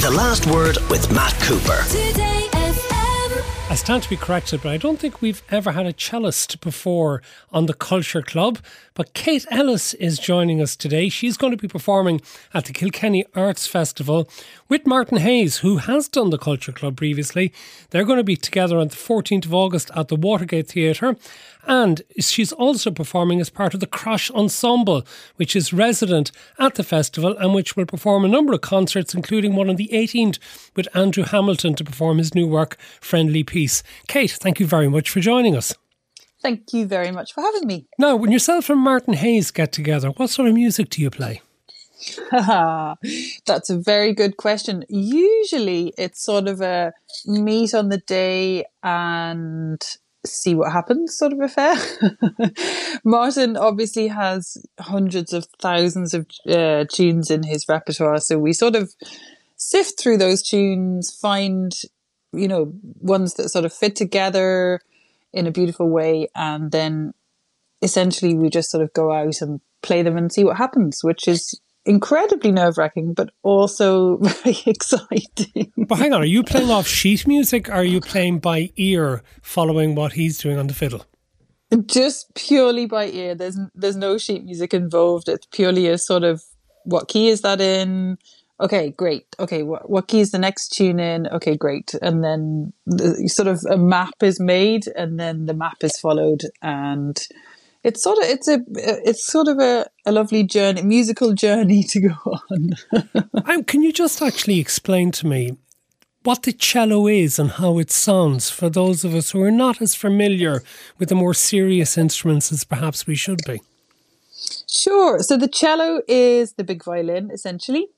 The Last Word with Matt Cooper. Today I stand to be corrected, but I don't think we've ever had a cellist before on the Culture Club. But Kate Ellis is joining us today. She's going to be performing at the Kilkenny Arts Festival with Martin Hayes, who has done the Culture Club previously. They're going to be together on the 14th of August at the Watergate Theatre. And she's also performing as part of the Crash Ensemble, which is resident at the festival and which will perform a number of concerts, including one on the 18th with Andrew Hamilton to perform his new work, Friendly Peace. Kate, thank you very much for joining us. Thank you very much for having me. Now, when yourself and Martin Hayes get together, what sort of music do you play? That's a very good question. Usually it's sort of a meet on the day and see what happens sort of affair. Martin obviously has hundreds of thousands of uh, tunes in his repertoire, so we sort of sift through those tunes, find, you know, ones that sort of fit together in a beautiful way, and then essentially we just sort of go out and play them and see what happens, which is incredibly nerve wracking, but also very exciting. But hang on, are you playing off sheet music or are you playing by ear following what he's doing on the fiddle? Just purely by ear. There's there's no sheet music involved. It's purely a sort of what key is that in? Okay, great. Okay, what what key is the next tune in? Okay, great. And then the, sort of a map is made, and then the map is followed, and it's sort of it's a it's sort of a, a lovely journey, a musical journey to go on. Um, can you just actually explain to me what the cello is and how it sounds for those of us who are not as familiar with the more serious instruments as perhaps we should be? Sure. So the cello is the big violin, essentially,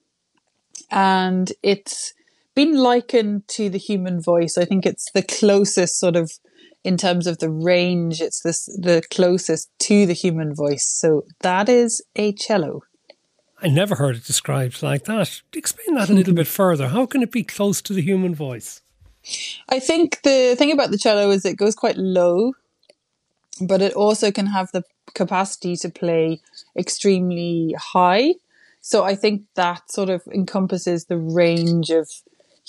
and it's been likened to the human voice. I think it's the closest sort of in terms of the range. It's this the closest to the human voice. So that is a cello. I never heard it described like that. Explain that a little bit further. How can it be close to the human voice? I think the thing about the cello is it goes quite low, but it also can have the capacity to play extremely high. So I think that sort of encompasses the range of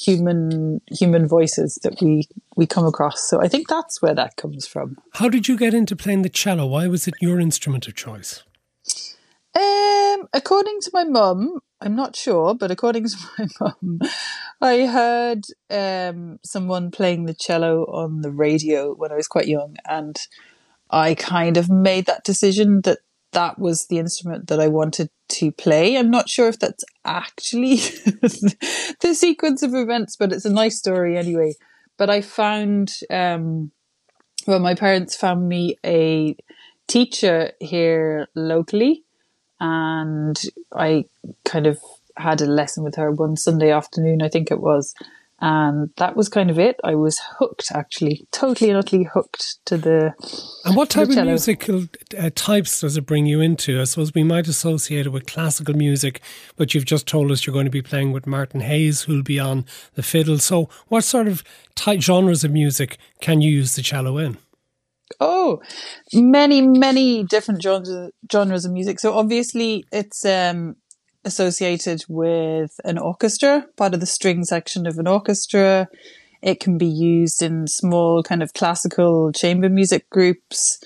human human voices that we we come across. So I think that's where that comes from. How did you get into playing the cello? Why was it your instrument of choice? Um, according to my mum, I'm not sure, but according to my mum, I heard um, someone playing the cello on the radio when I was quite young, and I kind of made that decision that that was the instrument that I wanted to play. I'm not sure if that's actually the sequence of events, but it's a nice story anyway. But I found, um, well, my parents found me a teacher here locally, and I kind of had a lesson with her one Sunday afternoon, I think it was. And that was kind of it. I was hooked, actually, totally and utterly hooked to the. And what type of musical uh, types does it bring you into? I suppose we might associate it with classical music, but you've just told us you're going to be playing with Martin Hayes, who'll be on the fiddle. So, what sort of type genres of music can you use the cello in? Oh, many, many different genres genres of music. So obviously, it's um, associated with an orchestra, part of the string section of an orchestra. It can be used in small kind of classical chamber music groups.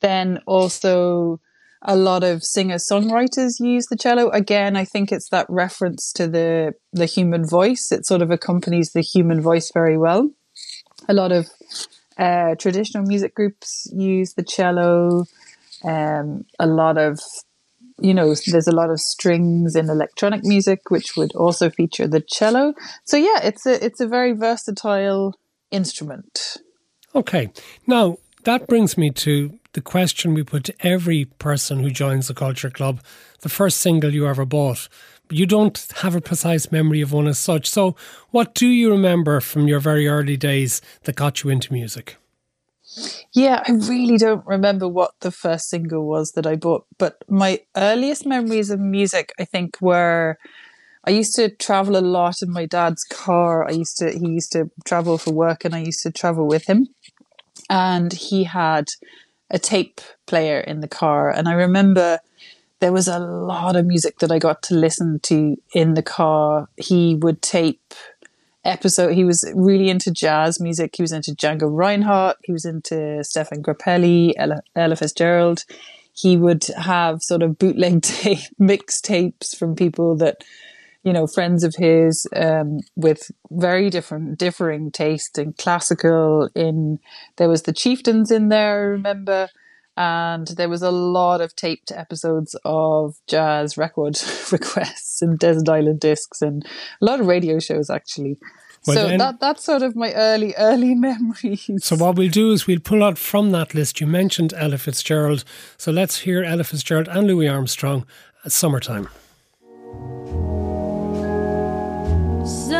Then also a lot of singer songwriters use the cello. Again, I think it's that reference to the the human voice. It sort of accompanies the human voice very well. A lot of uh, traditional music groups use the cello. Um, a lot of, you know, there's a lot of strings in electronic music, which would also feature the cello. So yeah, it's a it's a very versatile instrument. Okay. Now, that brings me to the question we put to every person who joins the Culture Club the first single you ever bought. You don't have a precise memory of one as such. So, what do you remember from your very early days that got you into music? Yeah, I really don't remember what the first single was that I bought, but my earliest memories of music, I think, were I used to travel a lot in my dad's car. I used to he used to travel for work, and I used to travel with him. And he had a tape player in the car, and I remember there was a lot of music that I got to listen to in the car. He would tape episode. He was really into jazz music. He was into Django Reinhardt. He was into Stéphane Grappelli, Ella, Ella Fitzgerald. He would have sort of bootleg tape, mixtapes from people that, you know, friends of his, um, with very different, differing taste in classical. In there was the Chieftains in there. I remember. And there was a lot of taped episodes of jazz record requests and Desert Island discs and a lot of radio shows actually. Well, so then- that that's sort of my early early memories. So what we'll do is we'll pull out from that list. You mentioned Ella Fitzgerald, so let's hear Ella Fitzgerald and Louis Armstrong at summertime. Summertime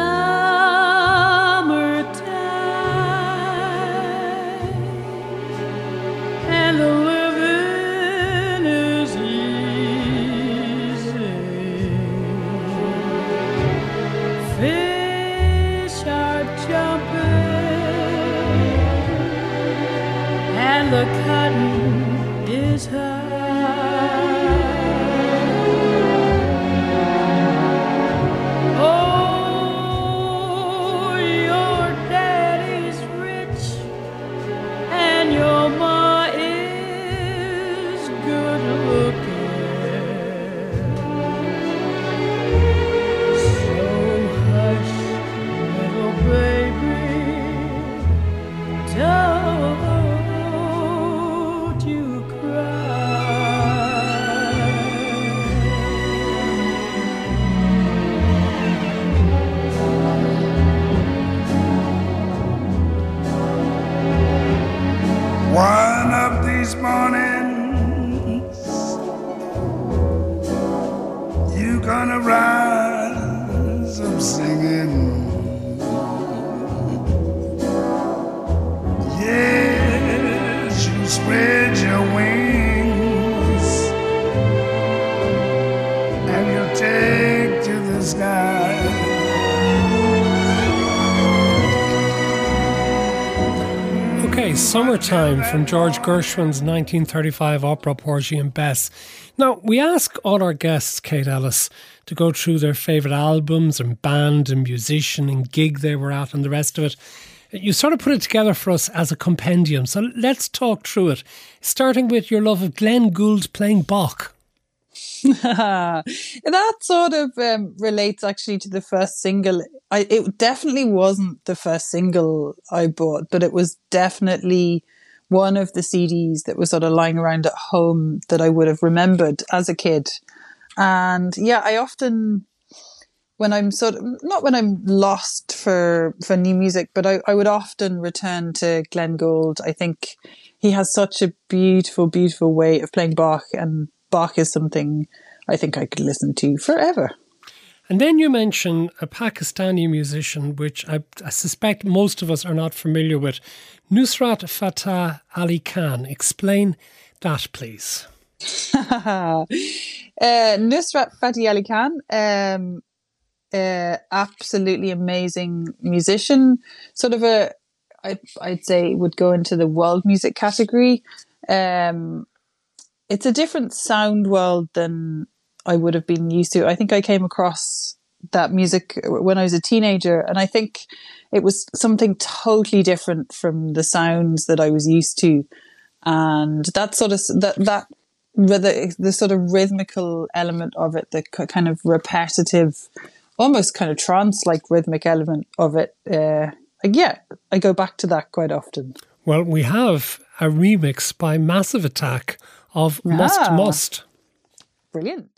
Summertime from George Gershwin's 1935 opera Porgy and Bess. Now, we ask all our guests, Kate Ellis, to go through their favourite albums and band and musician and gig they were at and the rest of it. You sort of put it together for us as a compendium, so let's talk through it. Starting with your love of Glenn Gould playing Bach. that sort of um, relates actually to the first single. I it definitely wasn't the first single I bought, but it was definitely one of the CDs that was sort of lying around at home that I would have remembered as a kid. And yeah, I often when I'm sort of not when I'm lost for for new music, but I, I would often return to Glenn Gould. I think he has such a beautiful, beautiful way of playing Bach, and Bach is something I think I could listen to forever. And then you mention a Pakistani musician, which I, I suspect most of us are not familiar with, Nusrat Fateh Ali Khan. Explain that, please. uh, Nusrat Fateh Ali Khan, um, uh, absolutely amazing musician. Sort of a, I'd, I'd say would go into the world music category. Um, it's a different sound world than I would have been used to. I think I came across that music when I was a teenager, and I think it was something totally different from the sounds that I was used to. And that sort of that that the, the sort of rhythmical element of it, the kind of repetitive, almost kind of trance like rhythmic element of it. Uh, yeah, I go back to that quite often. Well, we have a remix by Massive Attack of Must Ah. Must. Brilliant.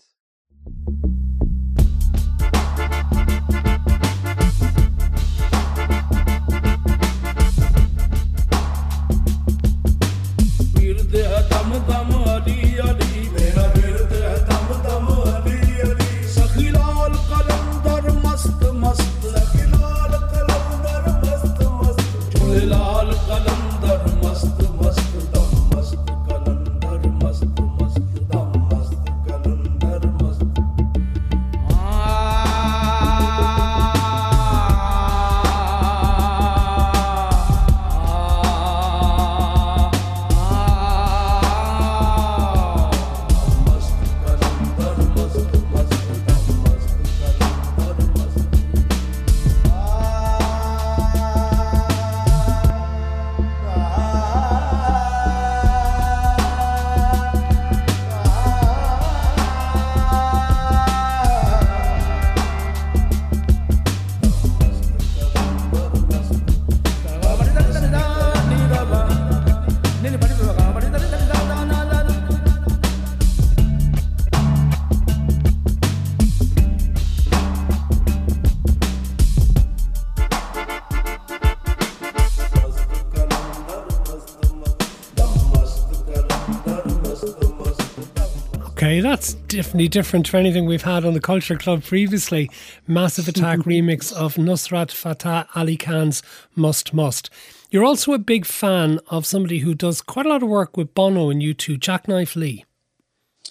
That's definitely different to anything we've had on the Culture Club previously. Massive Attack remix of Nusrat Fateh Ali Khan's Mustt Mustt. You're also a big fan of somebody who does quite a lot of work with Bono and U2, Jacknife Lee.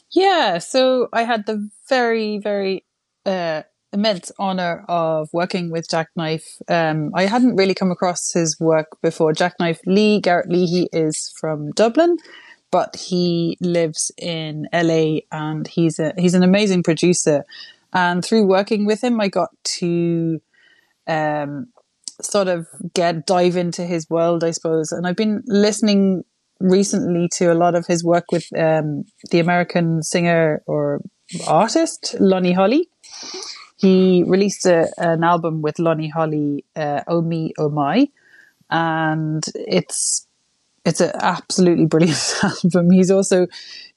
Yeah, so I had the very, very uh, immense honor of working with Jacknife. Um, I hadn't really come across his work before. Jackknife Lee, Garrett Lee, he is from Dublin, but he lives in LA and he's a he's an amazing producer. And through working with him, I got to um, sort of get dive into his world, I suppose. And I've been listening recently to a lot of his work with um, the American singer or artist Lonnie Holley. He released a, an album with Lonnie Holley, uh, "Oh Me, Oh My," and it's it's an absolutely brilliant album. He's also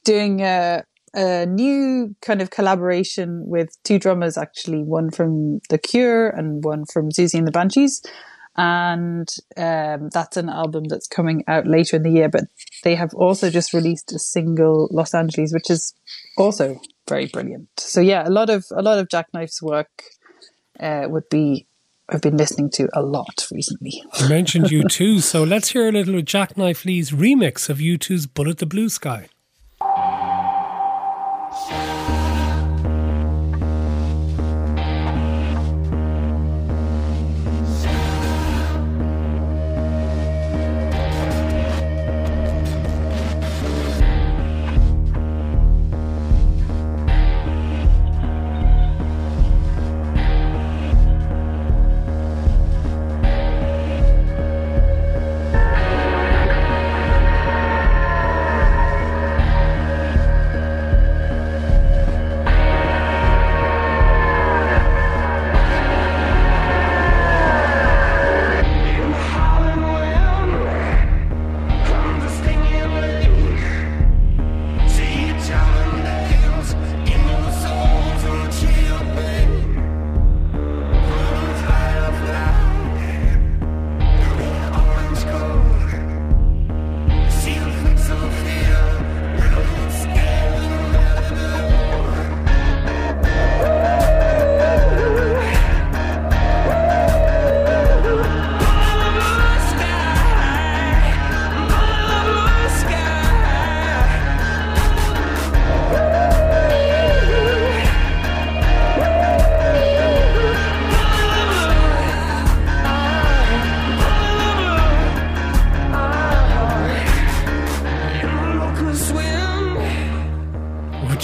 doing a, a new kind of collaboration with two drummers, actually, one from The Cure and one from Siouxsie and the Banshees. And um, that's an album that's coming out later in the year. But they have also just released a single, Los Angeles, which is also very brilliant. So yeah, a lot of a lot of Jacknife's work uh, would be I've been listening to a lot recently. You mentioned U2, so let's hear a little of Jacknife Lee's remix of U2's Bullet the Blue Sky.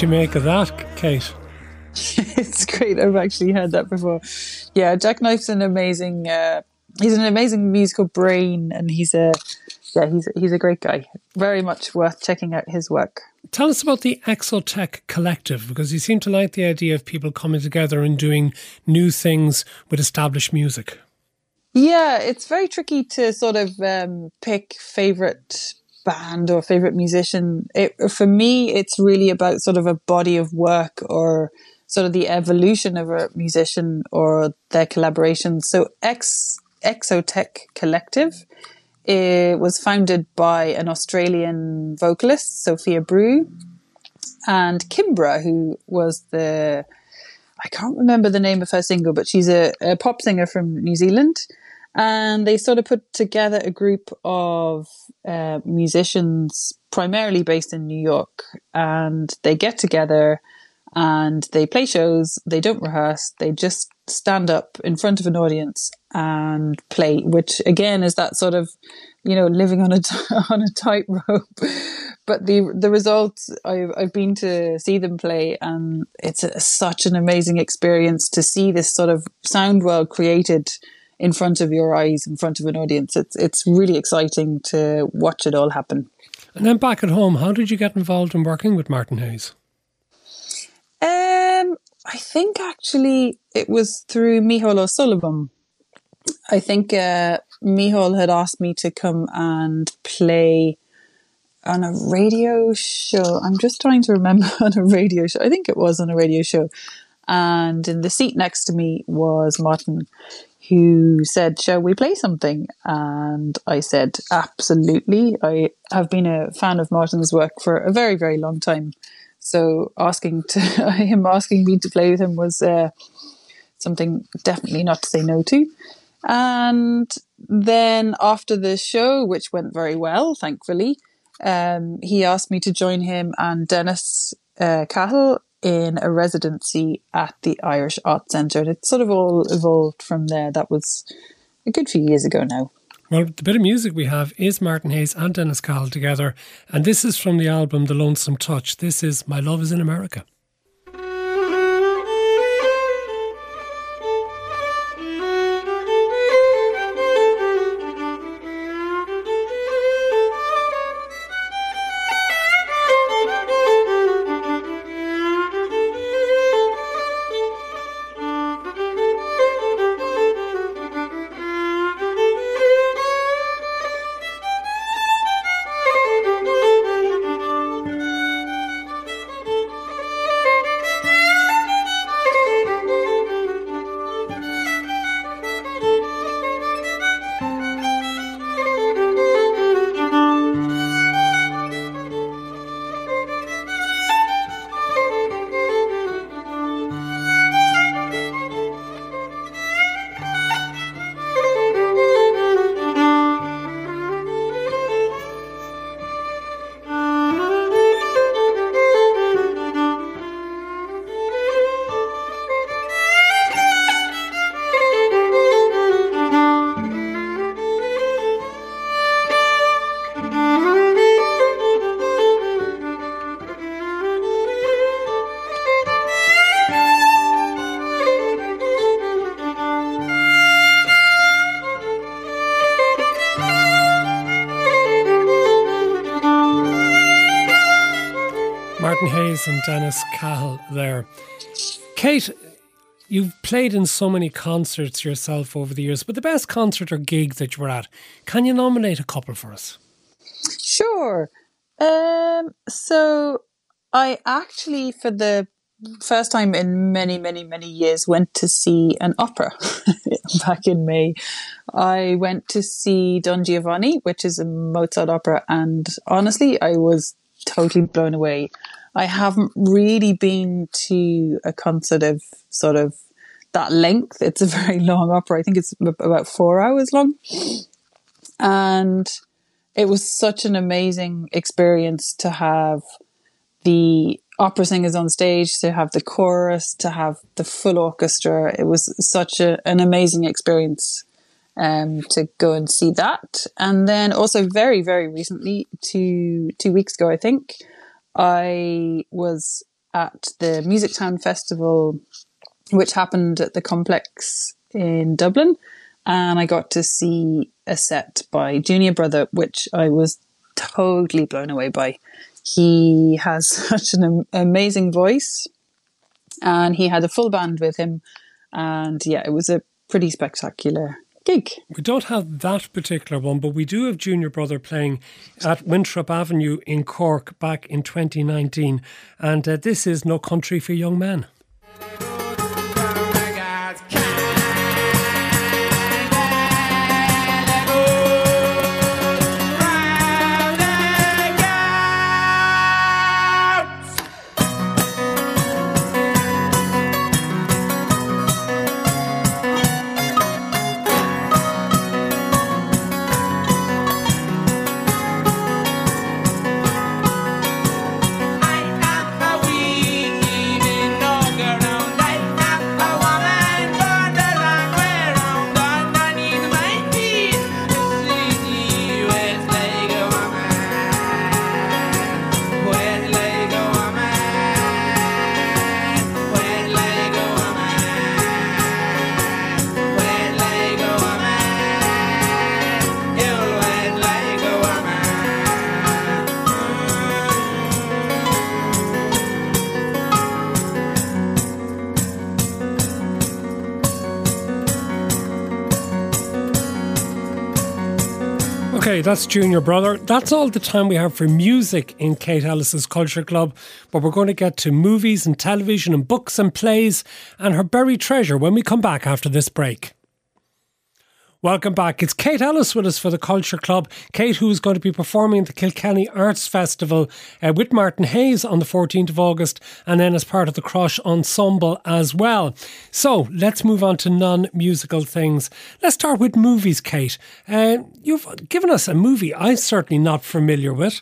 Do you make of that, Kate? it's great. I've actually heard that before. Yeah, Jacknife's an amazing. Uh, he's an amazing musical brain, and he's a yeah, he's he's a great guy. Very much worth checking out his work. Tell us about the Exotech Collective because you seem to like the idea of people coming together and doing new things with established music. Yeah, it's very tricky to sort of um, pick favorite band or favorite musician. It, for me, it's really about sort of a body of work or sort of the evolution of a musician or their collaborations. So, X Exotech Collective it was founded by an Australian vocalist, Sophia Brous, and Kimbra, who was the I can't remember the name of her single, but she's a, a pop singer from New Zealand and they sort of put together a group of uh, musicians primarily based in New York. And they get together and they play shows. They don't rehearse. They just stand up in front of an audience and play which again is that sort of you know living on a on a tightrope. But the the results I've, I've been to see them play and it's a, such an amazing experience to see this sort of sound world created in front of your eyes, in front of an audience. It's it's really exciting to watch it all happen. And then back at home, how did you get involved in working with Martin Hayes? Um, I think actually it was through Mihal O'Sullivan. I think uh, Mihal had asked me to come and play on a radio show. I'm just trying to remember on a radio show. I think it was on a radio show. And in the seat next to me was Martin who said, Shall we play something? And I said, Absolutely. I have been a fan of Martin's work for a very, very long time. So asking to him asking me to play with him was uh, something definitely not to say no to. And then after the show, which went very well, thankfully, um, he asked me to join him and Dennis uh, Cahill in a residency at the Irish Art Centre. And it sort of all evolved from there. That was a good few years ago now. Well, the bit of music we have is Martin Hayes and Dennis Cahill together, and this is from the album The Lonesome Touch. This is My Love is in America. Hayes and Dennis Cahill there. Kate, you've played in so many concerts yourself over the years, but the best concert or gig that you were at, can you nominate a couple for us? Sure. Um, so I actually, for the first time in many, many, many years, went to see an opera back in May. I went to see Don Giovanni, which is a Mozart opera, and honestly, I was totally blown away. I haven't really been to a concert of sort of that length. It's a very long opera. I think it's about four hours long. And it was such an amazing experience to have the opera singers on stage, to have the chorus, to have the full orchestra. It was such a, an amazing experience um, to go and see that. And then also very, very recently, two two weeks ago, I think, I was at the Music Town Festival, which happened at the complex in Dublin, and I got to see a set by Junior Brother, which I was totally blown away by. He has such an amazing voice, and he had a full band with him, and yeah, it was a pretty spectacular gig. We don't have that particular one, but we do have Junior Brother playing at Winthrop Avenue in Cork back in 2019. And uh, this is No Country for Young Men. Okay, that's Junior Brother. That's all the time we have for music in Kate Ellis's Culture Club. But we're going to get to movies and television and books and plays and her buried treasure when we come back after this break. Welcome back. It's Kate Ellis with us for the Culture Club. Kate, who is going to be performing at the Kilkenny Arts Festival uh, with Martin Hayes on the 14th of August and then as part of the Crash Ensemble as well. So let's move on to non musical things. Let's start with movies, Kate. Uh, you've given us a movie I'm certainly not familiar with.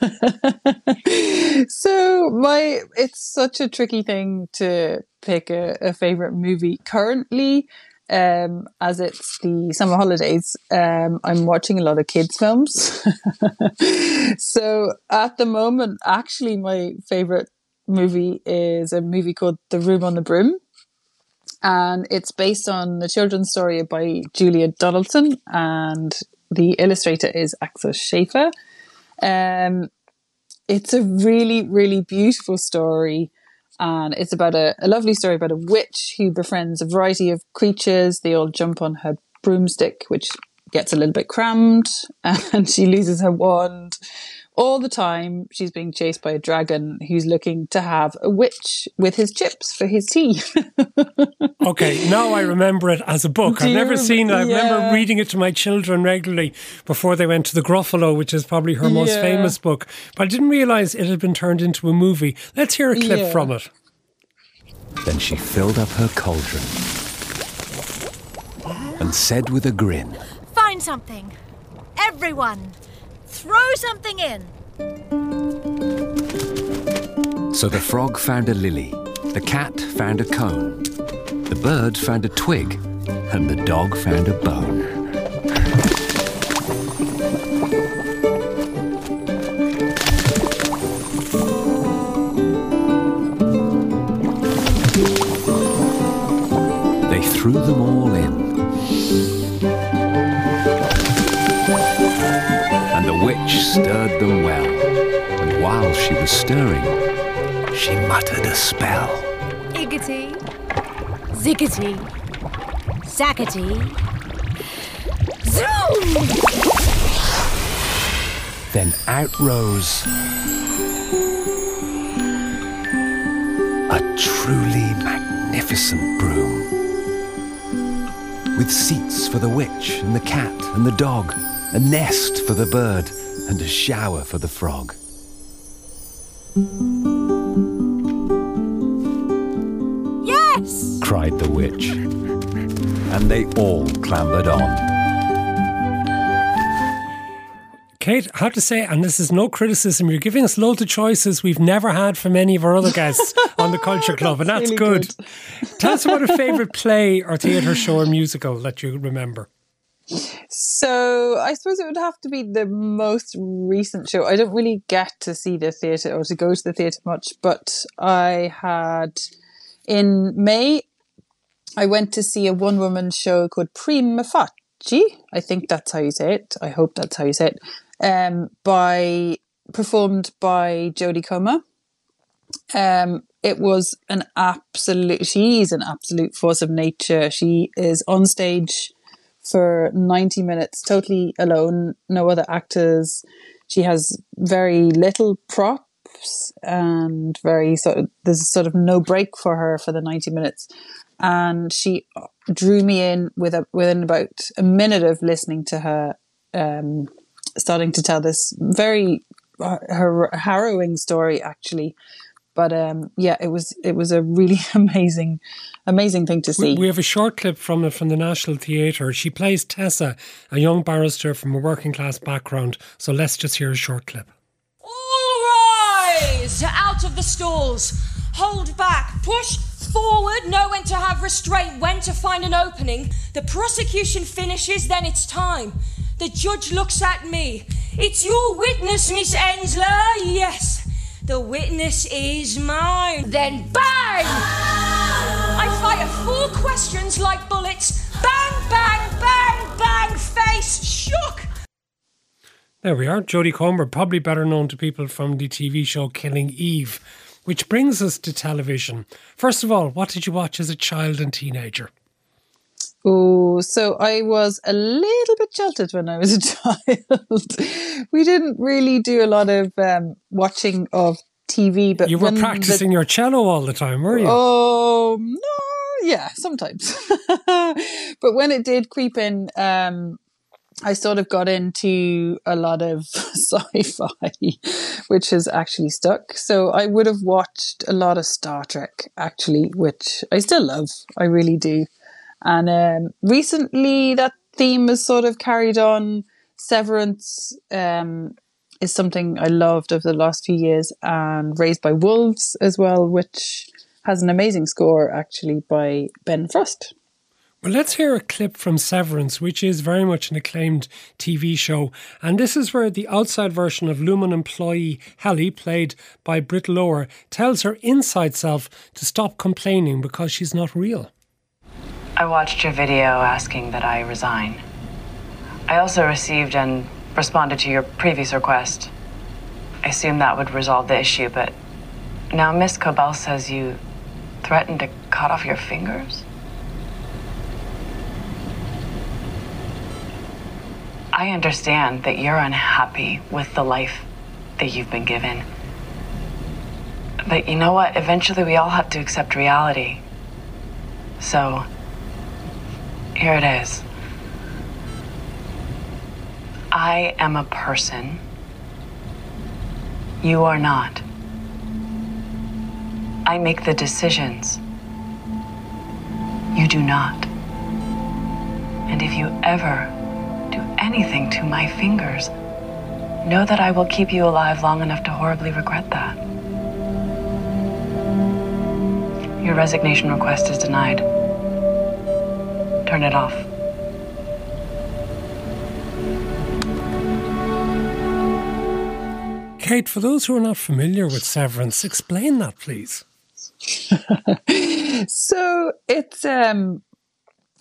So my it's such a tricky thing to pick a, a favorite movie currently. Um, as it's the summer holidays, um, I'm watching a lot of kids films. so at the moment, actually, my favorite movie is a movie called The Room on the Broom. And it's based on the children's story by Julia Donaldson, and the illustrator is Axel Scheffler. Um, it's a really, really beautiful story. And it's about a, a lovely story about a witch who befriends a variety of creatures. They all jump on her broomstick, which gets a little bit crammed, and she loses her wand. All the time, she's being chased by a dragon who's looking to have a witch with his chips for his tea. Okay, now I remember it as a book. Do I've never rem- seen it. I remember reading it to my children regularly before they went to the Gruffalo, which is probably her most Yeah. famous book. But I didn't realise it had been turned into a movie. Let's hear a clip Yeah. from it. Then she filled up her cauldron and said with a grin, Find something. Everyone, throw something in. So the frog found a lily, the cat found a cone, the bird found a twig, and the dog found a bone. Stirred them well. And while she was stirring, she muttered a spell. Iggity, ziggity, zackety, zoom! Then out rose a truly magnificent broom. With seats for the witch and the cat and the dog, a nest for the bird, and a shower for the frog. Yes! cried the witch. And they all clambered on. Kate, I have to say, and this is no criticism, you're giving us loads of choices we've never had from any of our other guests on the Culture Club, and that's really good. Tell us about a favourite play or theatre show or musical that you remember. So I suppose it would have to be the most recent show. I don't really get to see the theatre or to go to the theatre much, but I had in May, I went to see a one woman show called Prima Facie. I think that's how you say it. I hope that's how you say it. Um, by performed by Jodie Comer. Um, it was an absolute. She's an absolute force of nature. She is on stage for 90 minutes totally alone no other actors. She has very little props and very sort of there's sort of no break for her for the 90 minutes. And she drew me in with a, within about a minute of listening to her um, starting to tell this very uh, har- harrowing story actually but um, yeah it was it was a really amazing amazing thing to see We have a short clip from it from the National Theatre. She plays Tessa, a young barrister from a working class background. So let's just hear a short clip. All rise! Out of the stalls. Hold back. Push forward. Know when to have restraint, when to find an opening. The prosecution finishes, then it's time. The judge looks at me. It's your witness, Miss Ensler. Yes. The witness is mine. Then bang! I fire four questions like bullets. Bang, bang, bang, bang, face shook. There we are. Jodie Comer, probably better known to people from the TV show Killing Eve, which brings us to television. First of all, what did you watch as a child and teenager? Oh, so I was a little bit jilted when I was a child. we didn't really do a lot of um, watching of TV, but You were when the- practicing your cello all the time, were you? Oh no, yeah, sometimes. but when it did creep in, um, I sort of got into a lot of sci-fi, which has actually stuck. So I would have watched a lot of Star Trek, actually, which I still love. I really do. And um, recently, that theme has sort of carried on. Severance um, is something I loved over the last few years, and Raised by Wolves as well, which has an amazing score actually by Ben Frost. Well, let's hear a clip from Severance, which is very much an acclaimed TV show. And this is where the outside version of Lumon employee Helly, played by Britt Lower, tells her inside self to stop complaining because she's not real. I watched your video asking that I resign. I also received and responded to your previous request. I assumed that would resolve the issue, but now Miss Cobel says you threatened to cut off your fingers? I understand that you're unhappy with the life that you've been given. But you know what? Eventually, we all have to accept reality. So, here it is. I am a person. You are not. I make the decisions. You do not. And if you ever do anything to my fingers, know that I will keep you alive long enough to horribly regret that. Your resignation request is denied. Turn it off. Kate, for those who are not familiar with Severance, explain that, please. so it's um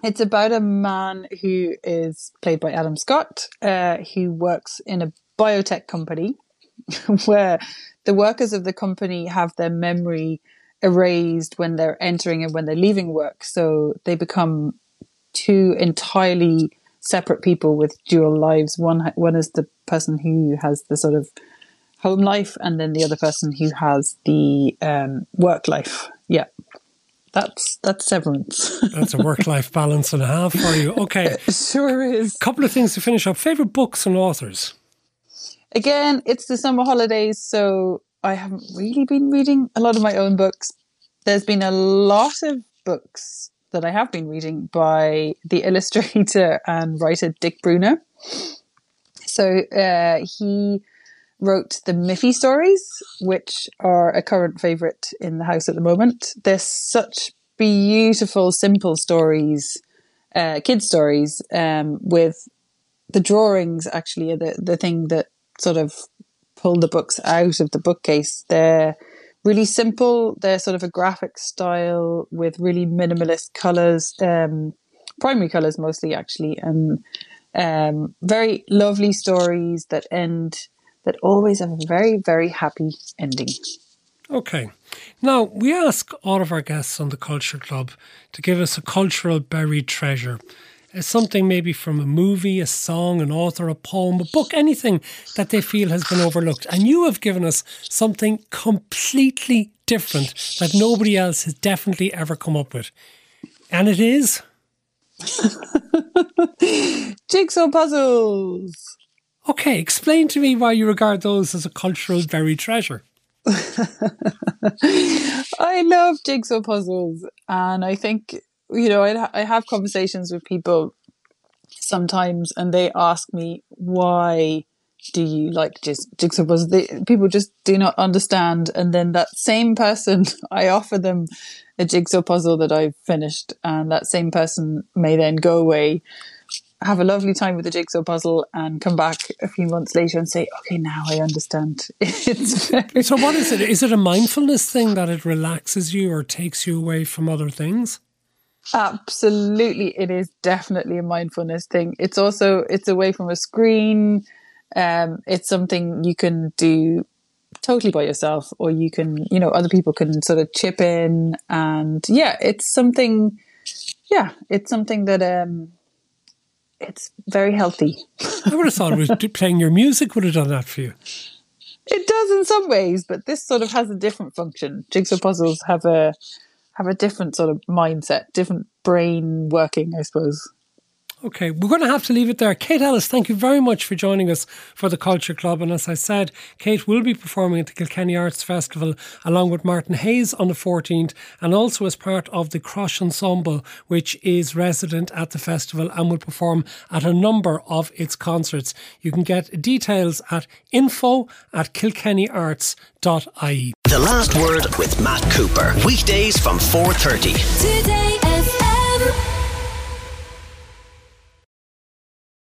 it's about a man who is played by Adam Scott, uh, who works in a biotech company where the workers of the company have their memory erased when they're entering and when they're leaving work. So they become two entirely separate people with dual lives. One one is the person who has the sort of home life, and then the other person who has the um, work life. Yeah. That's that's severance. that's a work life balance and a half for you. Okay. It sure is. Couple of things to finish up. Favorite books and authors? Again, it's the summer holidays, so I haven't really been reading a lot of my own books. There's been a lot of books that I have been reading by the illustrator and writer Dick Bruna. So uh, he wrote the Miffy stories, which are a current favourite in the house at the moment. They're such beautiful, simple stories, uh, kid stories, um, with the drawings actually are the, the thing that sort of pull the books out of the bookcase. They're really simple. They're sort of a graphic style with really minimalist colours, um, primary colours mostly actually, and um, very lovely stories that end that always have a very, very happy ending. Okay. Now, we ask all of our guests on the Culture Club to give us a cultural buried treasure. Something maybe from a movie, a song, an author, a poem, a book, anything that they feel has been overlooked. And you have given us something completely different that nobody else has definitely ever come up with. And it is jigsaw puzzles. Okay, explain to me why you regard those as a cultural buried treasure. I love jigsaw puzzles, and I think you know I, I have conversations with people sometimes, and they ask me why do you like jigsaw puzzles? They, people just do not understand, and then that same person, I offer them a jigsaw puzzle that I've finished, and that same person may then go away have a lovely time with the jigsaw puzzle and come back a few months later and say, okay, now I understand. So, what is it? Is it a mindfulness thing that it relaxes you or takes you away from other things? Absolutely, it is definitely a mindfulness thing. It's also it's away from a screen. Um, it's something you can do totally by yourself, or you can, you know, other people can sort of chip in, and yeah, it's something. Yeah, it's something that um, it's very healthy. I would have thought it was playing your music would have done that for you. It does in some ways, but this sort of has a different function. Jigsaw puzzles have a have a different sort of mindset, different brain working, I suppose. Okay, we're going to have to leave it there. Kate Ellis, thank you very much for joining us for the Culture Club. And as I said, Kate will be performing at the Kilkenny Arts Festival along with Martin Hayes on the 14th and also as part of the Crash Ensemble, which is resident at the festival and will perform at a number of its concerts. You can get details at info at kilkennyarts.ie. The Last Word with Matt Cooper. Weekdays from 4.30. Today FM.